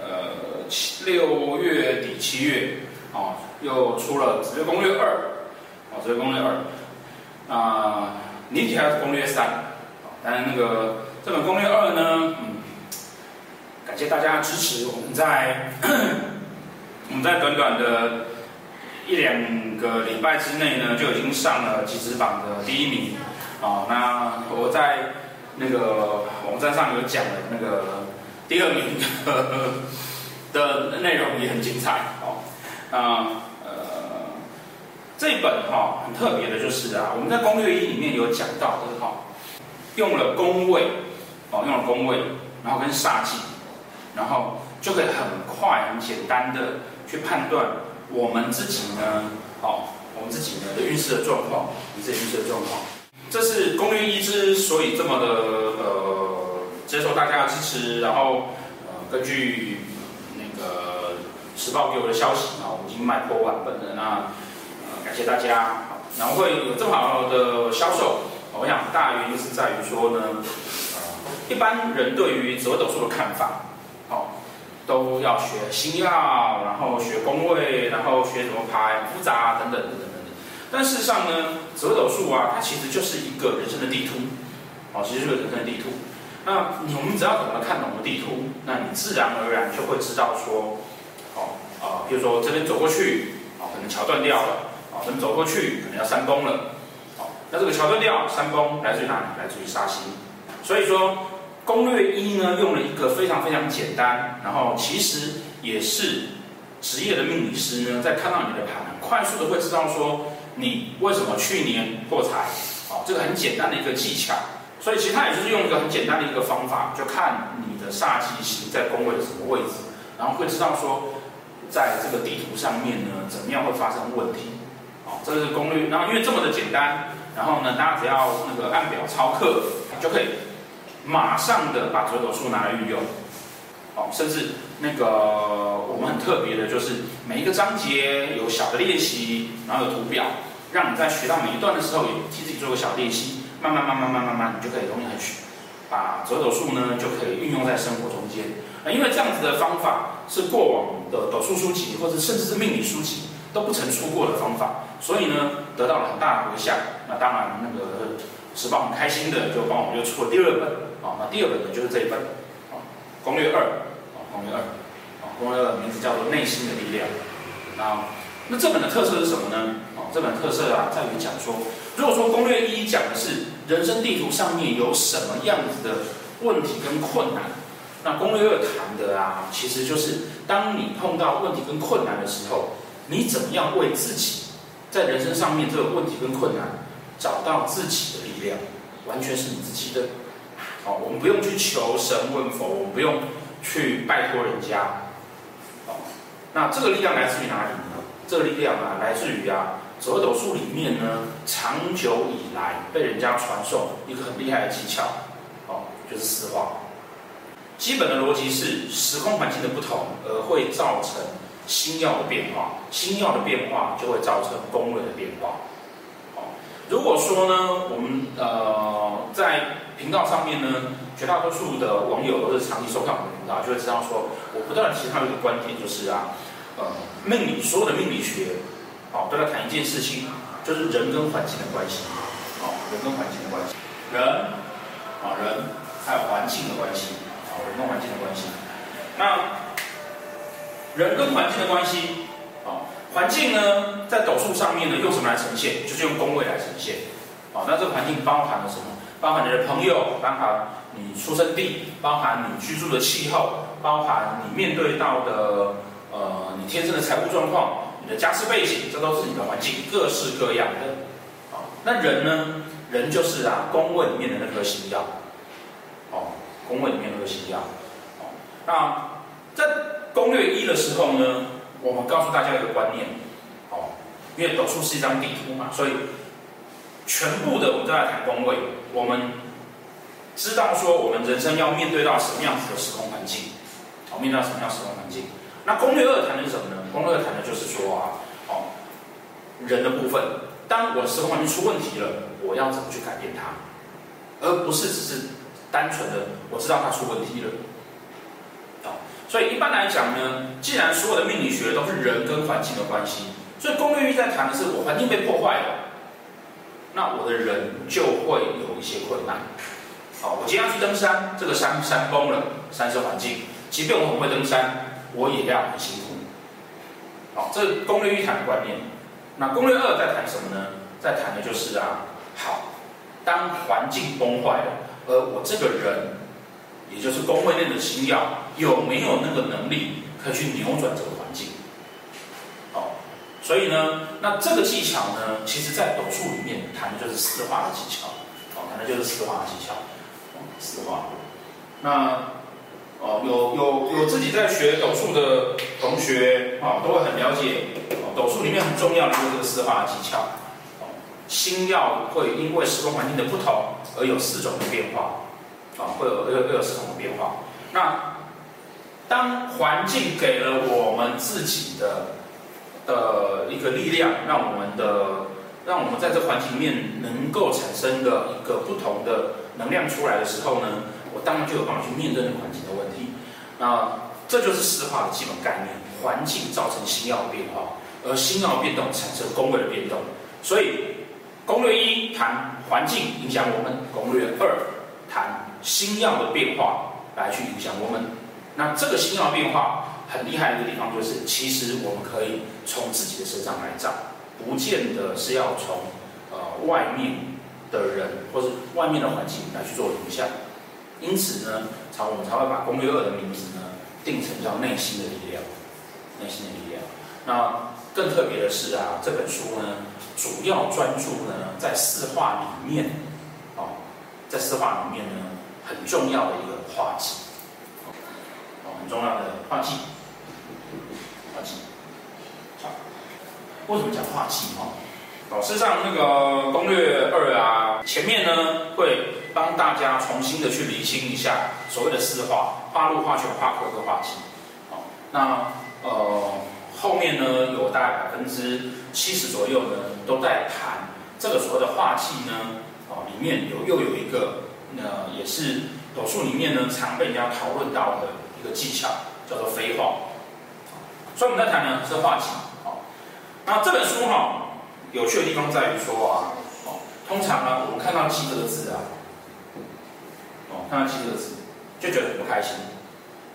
呃七六月底七月哦，又出了《职业攻略二》哦，《职业攻略二》啊，你提还是攻略三，当然那个这本攻略二呢，嗯，感谢大家支持，我们在 我们在短短的一两个礼拜之内呢，就已经上了集资榜的第一名。哦，那我在那个网站上有讲的那个第二名呵呵的内容也很精彩哦。那呃，这本哈、哦、很特别的就是啊，我们在攻略一里面有讲到的哈，用了宫位哦，用了宫位，然后跟煞气，然后就可以很快很简单的去判断我们自己呢，哦，我们自己呢的运势的状况，你自己运势的状况。这是攻略一之所以这么的呃接受大家的支持，然后呃根据那个时报给我的消息啊，我已经卖破万本了，那呃感谢大家，然后会有这么好的销售，我想大原因是在于说呢，呃一般人对于紫微斗数的看法，哦都要学星曜，然后学宫位，然后学什么牌复杂等等等等。但事实上呢，紫微斗数啊，它其实就是一个人生的地图，哦，其实就是人生的地图。那你我们只要懂得看懂了地图，那你自然而然就会知道说，哦，啊、呃，比如说这边走过去，哦，可能桥断掉了，哦，这边走过去可能要山崩了，哦，那这个桥断掉，山崩来自于哪里？来自于沙溪。所以说，攻略一呢，用了一个非常非常简单，然后其实也是职业的命理师呢，在看到你的盘，快速的会知道说。你为什么去年破财？哦，这个很简单的一个技巧，所以其实它也就是用一个很简单的一个方法，就看你的煞气星在宫位的什么位置，然后会知道说，在这个地图上面呢，怎么样会发生问题。哦，这是攻略。然后因为这么的简单，然后呢，大家只要那个按表操课，就可以马上的把紫微斗数拿来运用。哦，甚至那个我们很特别的就是每一个章节有小的练习，然后有图表。让你在学到每一段的时候，也替自己做个小练习，慢慢慢慢慢慢慢，你就可以容易很学，把折斗数呢就可以运用在生活中间。啊，因为这样子的方法是过往的斗数书籍或者甚至是命理书籍都不曾出过的方法，所以呢得到了很大的回响。那当然，那个时报很开心的就帮我们又出了第二本啊，那第二本呢就是这一本啊，攻略二啊，攻略二啊，攻略二的名字叫做内心的力量啊。那这本的特色是什么呢？哦，这本特色啊，在于讲说，如果说攻略一讲的是人生地图上面有什么样子的问题跟困难，那攻略二谈的啊，其实就是当你碰到问题跟困难的时候，你怎么样为自己在人生上面这个问题跟困难找到自己的力量，完全是你自己的。好，我们不用去求神问佛，我们不用去拜托人家。好，那这个力量来自于哪里呢？这个力量啊，来自于啊，紫微斗术里面呢，长久以来被人家传授一个很厉害的技巧，哦，就是四化。基本的逻辑是时空环境的不同，而会造成星曜的变化，星曜的变化就会造成宫位的变化。哦，如果说呢，我们呃在频道上面呢，绝大多数的网友都是长期收看我们的频道，就会知道说，我不断提到一个观点，就是啊。呃，命理所有的命理学，哦，都在谈一件事情，就是人跟环境的关系，哦，人跟环境的关系，人，啊、人还有环境的关系，啊、人跟环境的关系。那人跟环境的关系，啊、环境呢，在斗数上面呢，用什么来呈现？就是用宫位来呈现。啊、那这个环境包含了什么？包含你的朋友，包含你出生地，包含你居住的气候，包含你面对到的。呃，你天生的财务状况，的家世背景，这都是你的环境，各式各样的。哦，那人呢？人就是啊，宫位里面的那颗星曜。哦，宫位里面那颗星曜。哦，那在攻略一的时候呢，我们告诉大家一个观念。哦，因为斗数是一张地图嘛，所以全部的我们都在谈宫位。我们知道说，我们人生要面对到什么样子的时空环境？哦，面对到什么样时空环境？那攻略二谈的是什么呢？攻略二谈的就是说啊，哦，人的部分，当我的时空环境出问题了，我要怎么去改变它，而不是只是单纯的我知道它出问题了，哦所以一般来讲呢，既然所有的命理学都是人跟环境的关系，所以攻略一在谈的是我环境被破坏了，那我的人就会有一些困难。好，我今天要去登山，这个山山崩了，山是环境，即便我很会登山，我也要很辛苦。好，这是攻略一谈的观念。那攻略二在谈什么呢？在谈的就是啊，好，当环境崩坏了，而我这个人，也就是工位内的星耀，有没有那个能力可以去扭转这个环境？好，所以呢，那这个技巧呢，其实在斗数里面谈的就是四化的技巧。好，谈的就是四化的技巧。四化。那哦，有有有自己在学斗数的同学啊，都会很了解。斗数里面很重要的就是这个四化的技巧。星曜会因为时空环境的不同而有四种的变化。啊，会有会有会有四种的变化。那当环境给了我们自己的的一个力量，让我们的让我们在这环境里面能够产生的一个不同的能量出来的时候呢，我当然就有办法去面对那个环境。那这就是四化的基本概念：环境造成星曜变化，而星曜变动产生宫位的变动。所以攻略一谈环境影响我们，攻略二谈星曜的变化来去影响我们。那这个星曜变化很厉害的一个地方就是，其实我们可以从自己的身上来找，不见得是要从呃外面。的人，或是外面的环境来去做影响，因此呢，才我们才会把攻略二的名字呢定成叫内心的力量，内心的力量。那更特别的是啊，这本书呢，主要专注呢在四化里面，哦，在四化里面呢很重要的一个化忌，哦，很重要的化忌，化忌。好，为什么讲化忌？哦？老师上那个攻略二啊，前面呢会帮大家重新的去厘清一下所谓的四化，化禄、化权、化科跟化忌。好，那呃后面呢有大概百分之七十左右呢都在谈这个所谓的化忌呢，哦里面有又有一个呃也是斗数里面呢常被人家讨论到的一个技巧，叫做飞化。所以我们在谈呢是化忌。好，那这本书哈。有趣的地方在于说啊，通常呢，我们看到“忌”这个字啊，看到“忌”这个字，就觉得很不开心，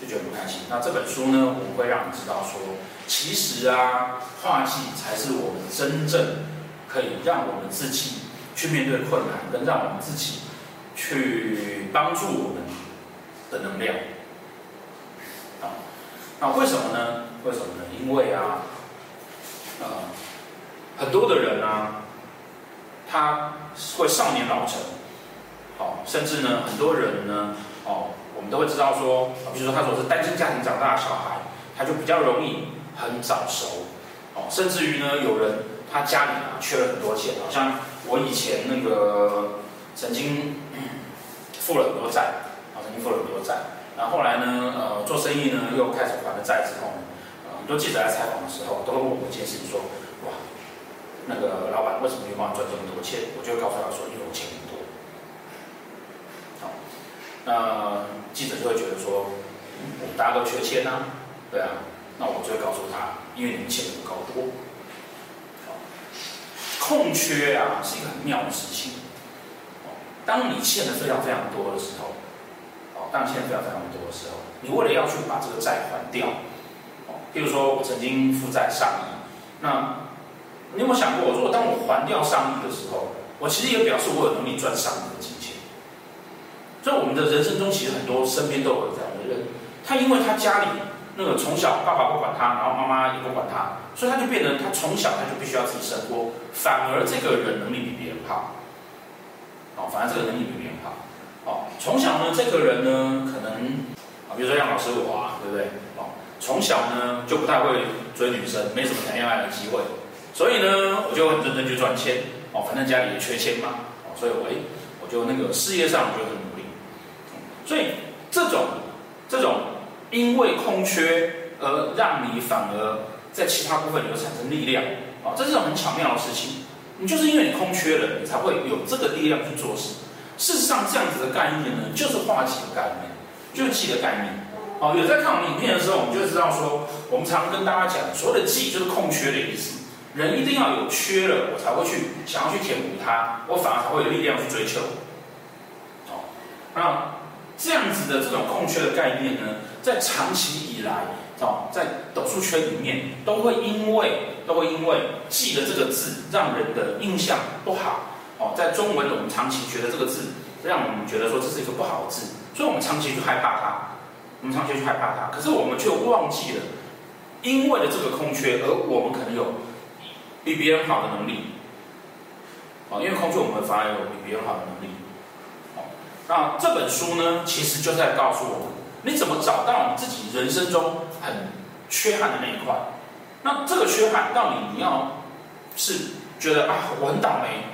就觉得不开心。那这本书呢，我们会让你知道说，其实啊，化技才是我们真正可以让我们自己去面对困难，跟让我们自己去帮助我们的能量。啊，那为什么呢？为什么呢？因为啊，啊、很多的人、啊，他会少年老成，哦，甚至呢，很多人呢，哦，我们都会知道说，比如说他说是单亲家庭长大的小孩，他就比较容易很早熟，哦，甚至于呢，有人他家里啊缺了很多钱，好像我以前那个曾经 负了很多债，啊，曾经负了很多债，然后后来呢，呃，做生意呢又开始还了债之后，呃，很多记者来采访的时候，都会问我一件事情说，哇。那个老板为什么有办法赚这么多钱？我就会告诉他说，因为我钱。那记者就会觉得说，大家都缺钱啊，对啊，那我就会告诉他，因为你们钱不够多。空缺啊是一个很妙的事情。当你欠的非常非常多的时候，哦，当你欠的非常非常多的时候，你为了要去把这个债还掉，哦，譬如说我曾经负债上亿，那你有没有想过，如果当我还掉上亿的时候，我其实也表示我有能力赚上亿的钱。所以我们的人生中，其实很多身边都有这样的人，他因为他家里那个从小爸爸不管他，然后妈妈也不管他，所以他就变成他从小他就必须要自己生活，反而这个人能力比别人好。哦，反而这个能力比别人好。哦，从小呢，这个人呢，可能啊，比如说像老师我啊，对不对？哦，从小呢就不太会追女生，没什么谈恋爱的机会。所以呢，我就很认真去赚钱哦，反正家里也缺钱嘛，哦，所以我哎，我就那个事业上我就。所以这种这种因为空缺而让你反而在其他部分有产生力量啊，这是种很巧妙的事情。你就是因为你空缺了，你才会有这个力量去做事。事实上，这样子的概念呢，就是化解的概念，就是忌的概念。哦，有在看我们影片的时候，我们就知道说，我们常跟大家讲，所谓的寂就是空缺的意思。人一定要有缺了，我才会去想要去填补它，我反而才会有力量去追求。哦，那这样子的这种空缺的概念呢，在长期以来，哦，在斗数圈里面，都会因为都会因为“记”的这个字，让人的印象不好。哦，在中文我们长期觉得这个字，让我们觉得说这是一个不好的字，所以我们长期去害怕它，我们长期去害怕它。可是我们却忘记了，因为了这个空缺，而我们可能有。比别人好的能力，哦，因为空缺我们反而有比别人好的能力，那这本书呢，其实就在告诉我们，你怎么找到你自己人生中很缺憾的那一块？那这个缺憾到底你要是觉得啊，我很倒霉，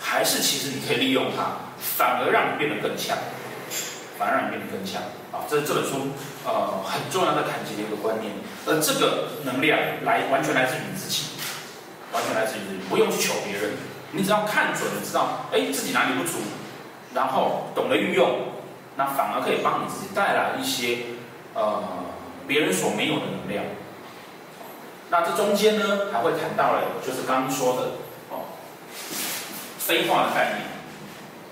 还是其实你可以利用它，反而让你变得更强，反而让你变得更强啊？这是这本书呃很重要的谈及的一个观念，而这个能量来完全来自于你自己。完全来自于自己，不用去求别人，你只要看准了，知道哎自己哪里不足，然后懂得运用，那反而可以帮你自己带来一些呃别人所没有的能量。那这中间呢，还会谈到了，就是刚刚说的哦，飞化的概念，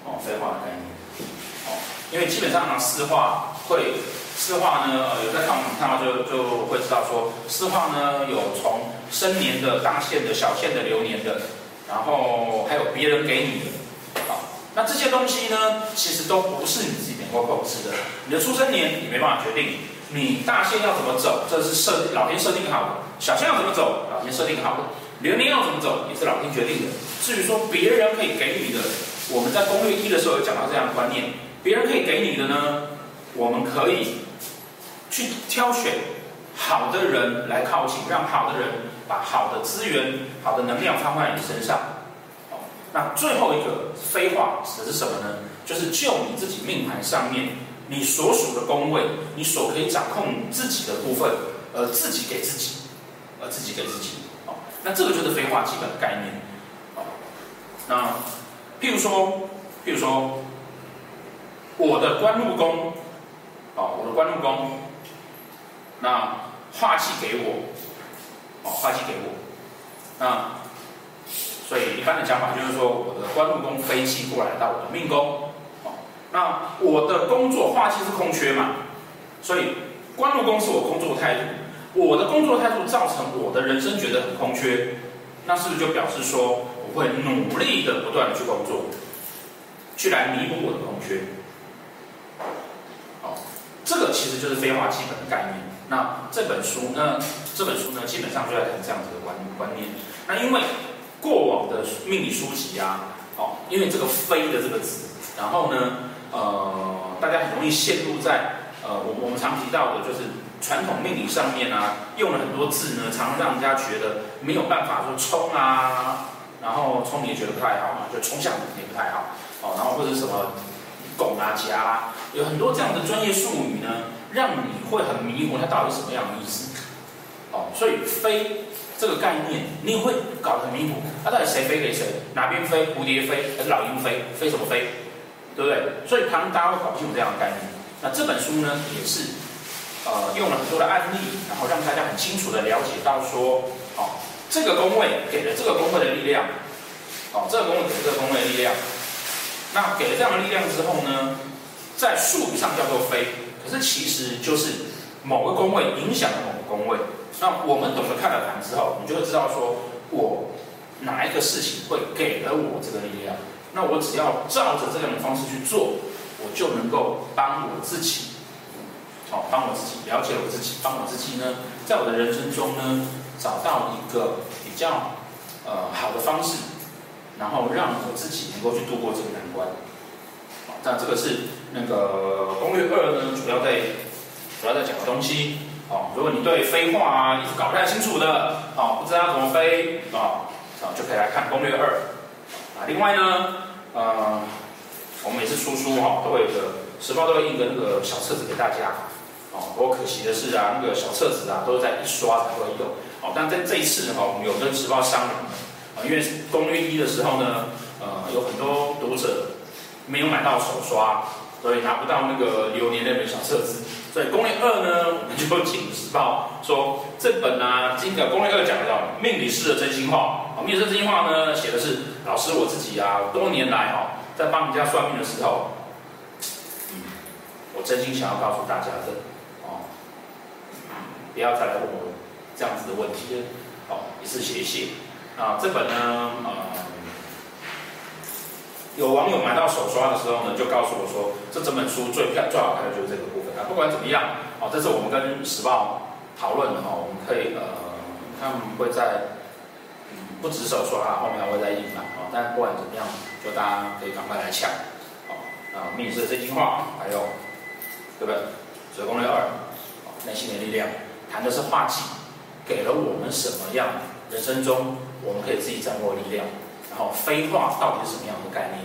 哦，飞化的概念，哦，因为基本上呢，四化会。四化呢，呃，有在看我们看到就就会知道说，四化呢有从生年的、大限的、小限的、流年的，然后还有别人给你的，那这些东西呢，其实都不是你自己能够控制的。你的出生年你没办法决定，你大限要怎么走，这是设老天设定好的；小限要怎么走，老天设定好的；流年要怎么走，也是老天决定的。至于说别人可以给你的，我们在攻略一的时候有讲到这样的观念，别人可以给你的呢，我们可以。去挑选好的人来靠近，让好的人把好的资源、好的能量放在你身上。那最后一个飞化指的是什么呢？就是就你自己命盘上面你所属的宫位，你所可以掌控自己的部分，而自己给自己，而自己给自己。哦，那这个就是飞化基本的概念。哦，那譬如说，譬如说，我的官禄宫，哦，我的官禄宫。那化气给我，哦，化气给我，那所以一般的讲法就是说，我的官禄宫飞气过来到我的命宫，哦，那我的工作化气是空缺嘛，所以官禄宫是我工作的态度，我的工作态度造成我的人生觉得很空缺，那是不是就表示说我会努力的不断的去工作，去来弥补我的空缺？哦，这个其实就是飞化基本的概念。那这本书呢，这本书呢，基本上就在谈这样子的观观念。那因为过往的命理书籍啊，哦，因为这个“飞”的这个字，然后呢，呃，大家很容易陷入在呃，我我们常提到的，就是传统命理上面啊，用了很多字呢，常常让人家觉得没有办法说冲啊，然后冲你也觉得不太好嘛，就冲向也不太好，哦，然后或者什么拱啊夹啊，有很多这样的专业术语呢。让你会很迷糊，它到底什么样的意思？哦，所以飞这个概念，你会搞得很迷糊。它、到底谁飞给谁？哪边飞？蝴蝶飞还是老鹰飞？飞什么飞？对不对？所以常常大家会搞不清楚这样的概念。那这本书呢，也是呃用了很多的案例，然后让大家很清楚的了解到说，哦，这个宫位给了这个宫位的力量，哦，这个宫位给了这个宫位的力量。那给了这样的力量之后呢，在术语上叫做飞。可是其实就是某个宫位影响了某个宫位，那我们懂得看了盘之后，你就会知道说，我哪一个事情会给了我这个力量，那我只要照着这样的方式去做，我就能够帮我自己，好，帮我自己了解我自己，帮我自己呢，在我的人生中呢，找到一个比较呃好的方式，然后让我自己能够去度过这个难关。好，那这个是。那个攻略二呢，主要在主要在讲的东西哦。如果你对飞化啊，你是搞不太清楚的哦，不知道怎么飞啊，啊就可以来看攻略二啊。另外呢，呃，我们每次出书哈，都会有个时报都会印个那个小册子给大家哦。不过可惜的是啊，那个小册子啊，都是在一刷才会有哦。但在这一次呢，哈，我们有跟时报商量啊，因为攻略一的时候呢，呃，有很多读者没有买到手刷。所以拿不到那个流年那本小册子，所以攻略二呢，我们就请时报说这本呢，这个攻略二讲到命理师的真心话。啊，命理师真心话呢，写的是老师我自己啊，多年来哈，在帮人家算命的时候，嗯，我真心想要告诉大家的，哦，不要再来问我这样子的问题了，哦，一次写一写。啊，这本呢，呃。有网友买到手刷的时候呢，就告诉我说，这整本书最漂最好看的就是这个部啊。不管怎么样，哦，这是我们跟时报讨论的哈，我们可以呃，他们会在嗯不止手刷，后面还会再印嘛，哦，但不管怎么样，就大家可以赶快来抢，哦，啊，密室真心话，还有对不对？所以攻略二，内心的力量，谈的是画技，给了我们什么样人生中我们可以自己掌握力量。然后飞画到底是什么样的概念？